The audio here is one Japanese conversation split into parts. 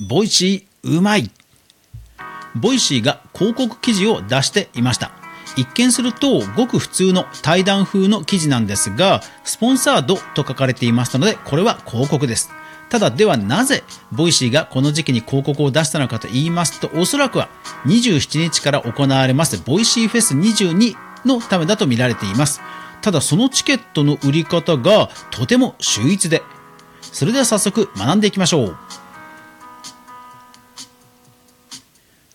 Voicy うまい。 Voicy が広告記事を出していました。一見するとごく普通の対談風の記事なんですが、 Sponsored と書かれていましたので、これは広告です。ただではなぜ、 Voicy がこの時期に広告を出したのかと言いますと、おそらくは27日から行われます Voicy フェス22のためだと見られています。ただそのチケットの売り方がとても秀逸で、それでは早速学んでいきましょう。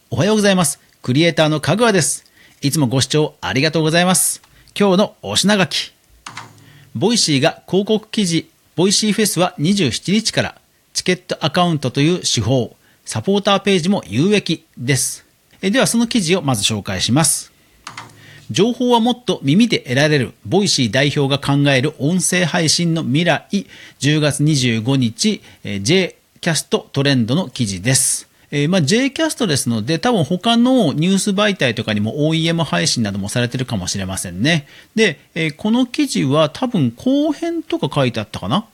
おはようございます。クリエイターのかぐわです。いつもご視聴ありがとうございます。今日のお品書き。 Voicy が広告記事 Voicy フェスは27日からチケットアカウントという手法、サポーターページも有益です。ではその記事をまず紹介します。情報はもっと耳で得られる、 Voicy 代表が考える音声配信の未来、10月25日、J キャストトレンドの記事です。えー、まあ、J キャストですので、多分他のニュース媒体とかにも OEM 配信などもされてるかもしれませんね。で、えー、この記事は多分後編とか書いてあったかな？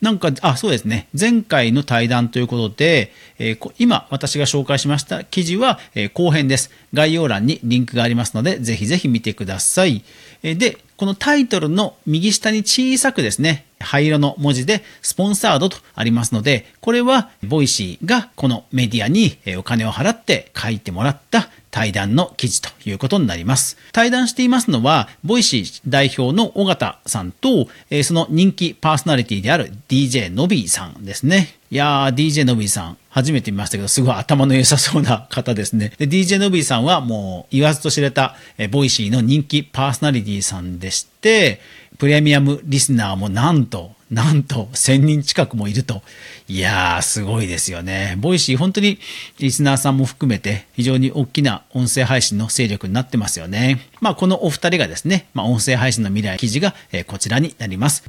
なんか、あ、そうですね。前回の対談ということで、えー、今私が紹介しました記事は、え、後編です。概要欄にリンクがありますので、ぜひぜひ見てください。え、で、このタイトルの右下に小さくですね、灰色の文字で Sponsored とありますので、これは Voicy がこのメディアにお金を払って書いてもらった対談の記事ということになります。対談していますのは、 Voicy 代表の緒方さんと、その人気パーソナリティである DJ Nobby さんですね。いやー、DJ のびさん、初めて見ましたけど、すごい頭の良さそうな方ですね。DJ のびさんはもう言わずと知れた、Voicy の人気パーソナリティさんでして、プレミアムリスナーもなんと、なんと1000人近くもいると。いやー、すごいですよね。 Voicy、本当にリスナーさんも含めて非常に大きな音声配信の勢力になってますよね。まあ、このお二人がですね、まあ、音声配信の未来記事が、えこちらになります。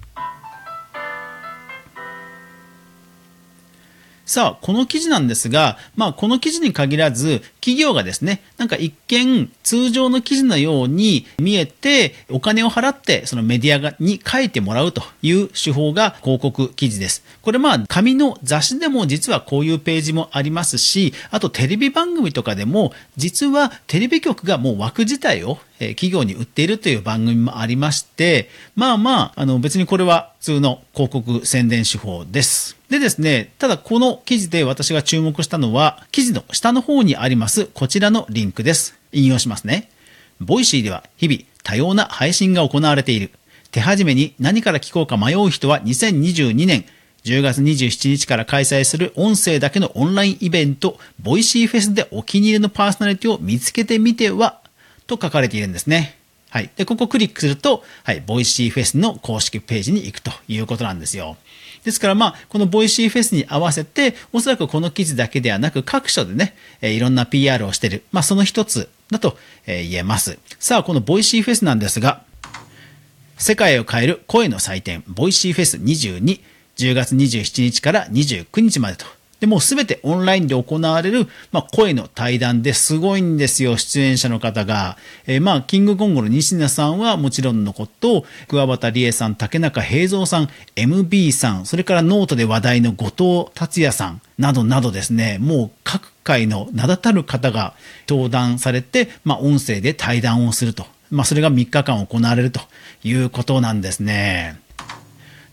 さあ、この記事なんですが、まあ、この記事に限らず、企業がですね、なんか一見通常の記事のように見えて、お金を払ってそのメディアに書いてもらうという手法が広告記事です。これまあ、紙の雑誌でも実はこういうページもありますし、あとテレビ番組とかでも、実はテレビ局がもう枠自体を企業に売っているという番組もありまして、まあまあ、あの別にこれは普通の広告宣伝手法です。でですね、ただこの記事で私が注目したのは、記事の下の方にありますこちらのリンクです。引用しますね。 Voicy では日々多様な配信が行われている。手始めに何から聞こうか迷う人は2022年10月27日から開催する音声だけのオンラインイベント、 Voicy フェスでお気に入りのパーソナリティを見つけてみてはと書かれているんですね。はい。で、ここをクリックすると、はい、 Voicy フェスの公式ページに行くということなんですよ。ですからまあ、この Voicy フェスに合わせて、おそらくこの記事だけではなく、各所でね、えいろんな PR をしてる。まあ、その一つだと、え言えます。さあ、この Voicy フェスなんですが、世界を変える声の祭典、 Voicy フェス22、10月27日から29日までとで、もうすべてオンラインで行われる、まあ、声の対談ですごいんですよ、出演者の方が。えー、まあ、キングコングの西野さんはもちろんのこと、桑畑理恵さん、竹中平蔵さん、MB さん、それからノートで話題の後藤達也さん、などなどですね、もう各界の名だたる方が登壇されて、まあ、音声で対談をすると。まあ、それが3日間行われるということなんですね。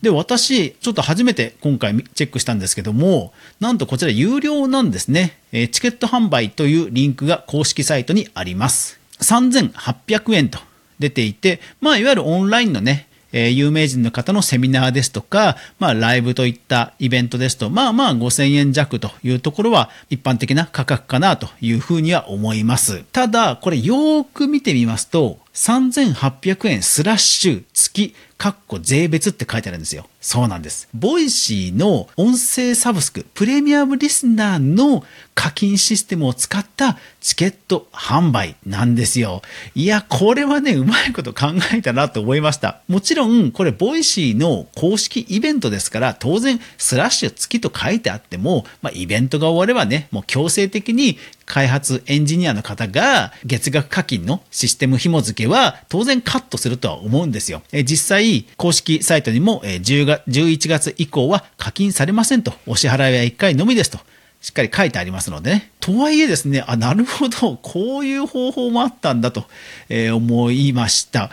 で、私、ちょっと初めて今回チェックしたんですけども、なんとこちら有料なんですね。チケット販売というリンクが公式サイトにあります。3800円と出ていて、まあ、いわゆるオンラインのね、え有名人の方のセミナーですとか、まあ、ライブといったイベントですと、まあまあ5000円弱というところは一般的な価格かなというふうには思います。ただ、これよーく見てみますと、3800円スラッシュ月、かっこ税別って書いてあるんですよ。そうなんです。 Voicy の音声サブスク、プレミアムリスナーの課金システムを使ったチケット販売なんですよ。いや、これはね、うまいこと考えたなと思いました。もちろん、これ、 Voicy の公式イベントですから、当然、スラッシュ月と書いてあっても、まあ、イベントが終わればね、もう強制的に開発エンジニアの方が月額課金のシステム紐付けは当然カットするとは思うんですよ。え実際、公式サイトにも10月11月以降は課金されませんと、お支払いは1回のみですとしっかり書いてありますのでね。とはいえですね、あ、なるほど、こういう方法もあったんだと、え、思いました。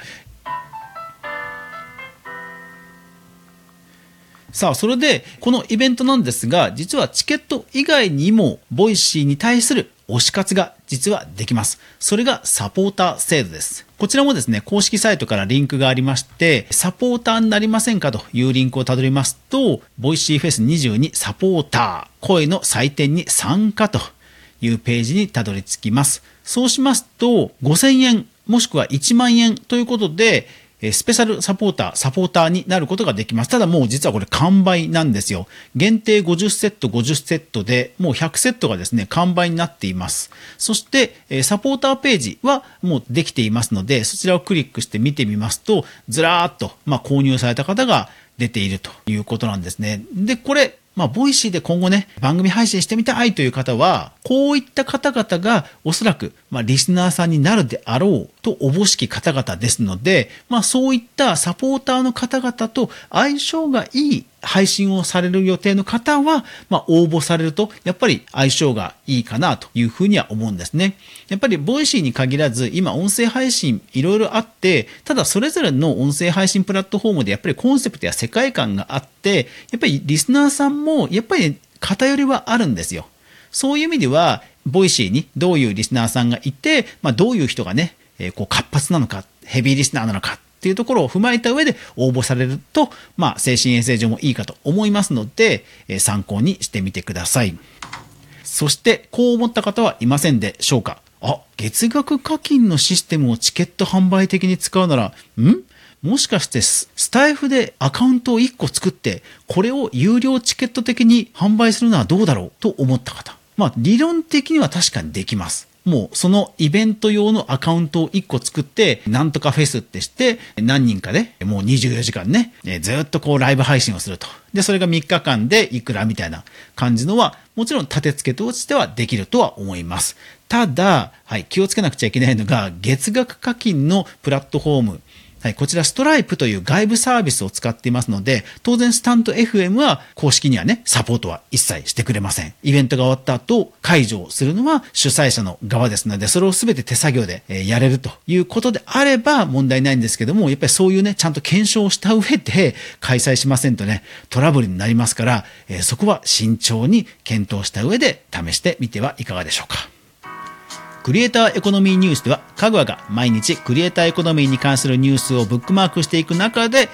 さあ、それで、このイベントなんですが、実はチケット以外にも、 Voicy に対する推し活が実はできます。それがサポーター制度です。こちらもですね、公式サイトからリンクがありまして、サポーターになりませんかというリンクをたどりますと、 Voicy フェス22サポーター、声の祭典に参加というページにたどり着きます。そうしますと、5000円もしくは1万円ということで、えスペシャルサポーター、サポーターになることができます。ただもう実はこれ完売なんですよ。限定50セット、50セットで、もう100セットがですね、完売になっています。そして、サポーターページはもうできていますので、そちらをクリックして見てみますと、ずらーっと、まあ、購入された方が出ているということなんですね。で、これ、まあ、 Voicy で今後ね、番組配信してみたいという方は、こういった方々がおそらく、まあ、リスナーさんになるであろうとおぼしき方々ですので、まあ、そういったサポーターの方々と相性がいい配信をされる予定の方は、まあ、応募されると、やっぱり相性がいいかなというふうには思うんですね。やっぱり、 Voicy に限らず、今、音声配信いろいろあって、ただ、それぞれの音声配信プラットフォームで、やっぱりコンセプトや世界観があって、やっぱりリスナーさんも、やっぱり偏りはあるんですよ。そういう意味では、 Voicy にどういうリスナーさんがいて、まあ、どういう人がね、え、こう活発なのか、ヘビーリスナーなのかっていうところを踏まえた上で応募されると、まあ、精神衛生上もいいかと思いますので、え、参考にしてみてください。そして、こう思った方はいませんでしょうか？あ、月額課金のシステムをチケット販売的に使うなら、ん？もしかしてスタイフでアカウントを1個作って、これを有料チケット的に販売するのはどうだろう？と思った方。まあ、理論的には確かにできます。もうそのイベント用のアカウントを1個作って、なんとかフェスってして、何人かで、もう24時間ね、ずっとこうライブ配信をすると。で、それが3日間でいくらみたいな感じのは、もちろん立て付けとしてはできるとは思います。ただ、はい、気をつけなくちゃいけないのが、月額課金のプラットフォーム、はい、こちらストライプという外部サービスを使っていますので、当然スタント FM は公式にはね、サポートは一切してくれません。イベントが終わった後、解除をするのは主催者の側ですので、それを全て手作業でやれるということであれば問題ないんですけども、やっぱりそういうね、ちゃんと検証した上で開催しませんとね、トラブルになりますから、えそこは慎重に検討した上で試してみてはいかがでしょうか。クリエイターエコノミーニュースでは、かぐわが毎日クリエイターエコノミーに関するニュースをブックマークしていく中で、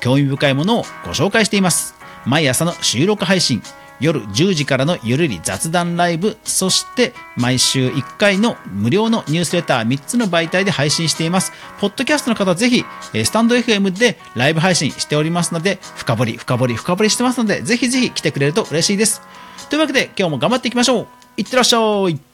興味深いものをご紹介しています。毎朝の収録配信、夜10時からのゆるり雑談ライブ、そして毎週1回の無料のニュースレター3つの媒体で配信しています。ポッドキャストの方ぜひ、スタンド FM でライブ配信しておりますので、深掘り、深掘り、深掘りしてますので、ぜひぜひ来てくれると嬉しいです。というわけで今日も頑張っていきましょういってらっしゃい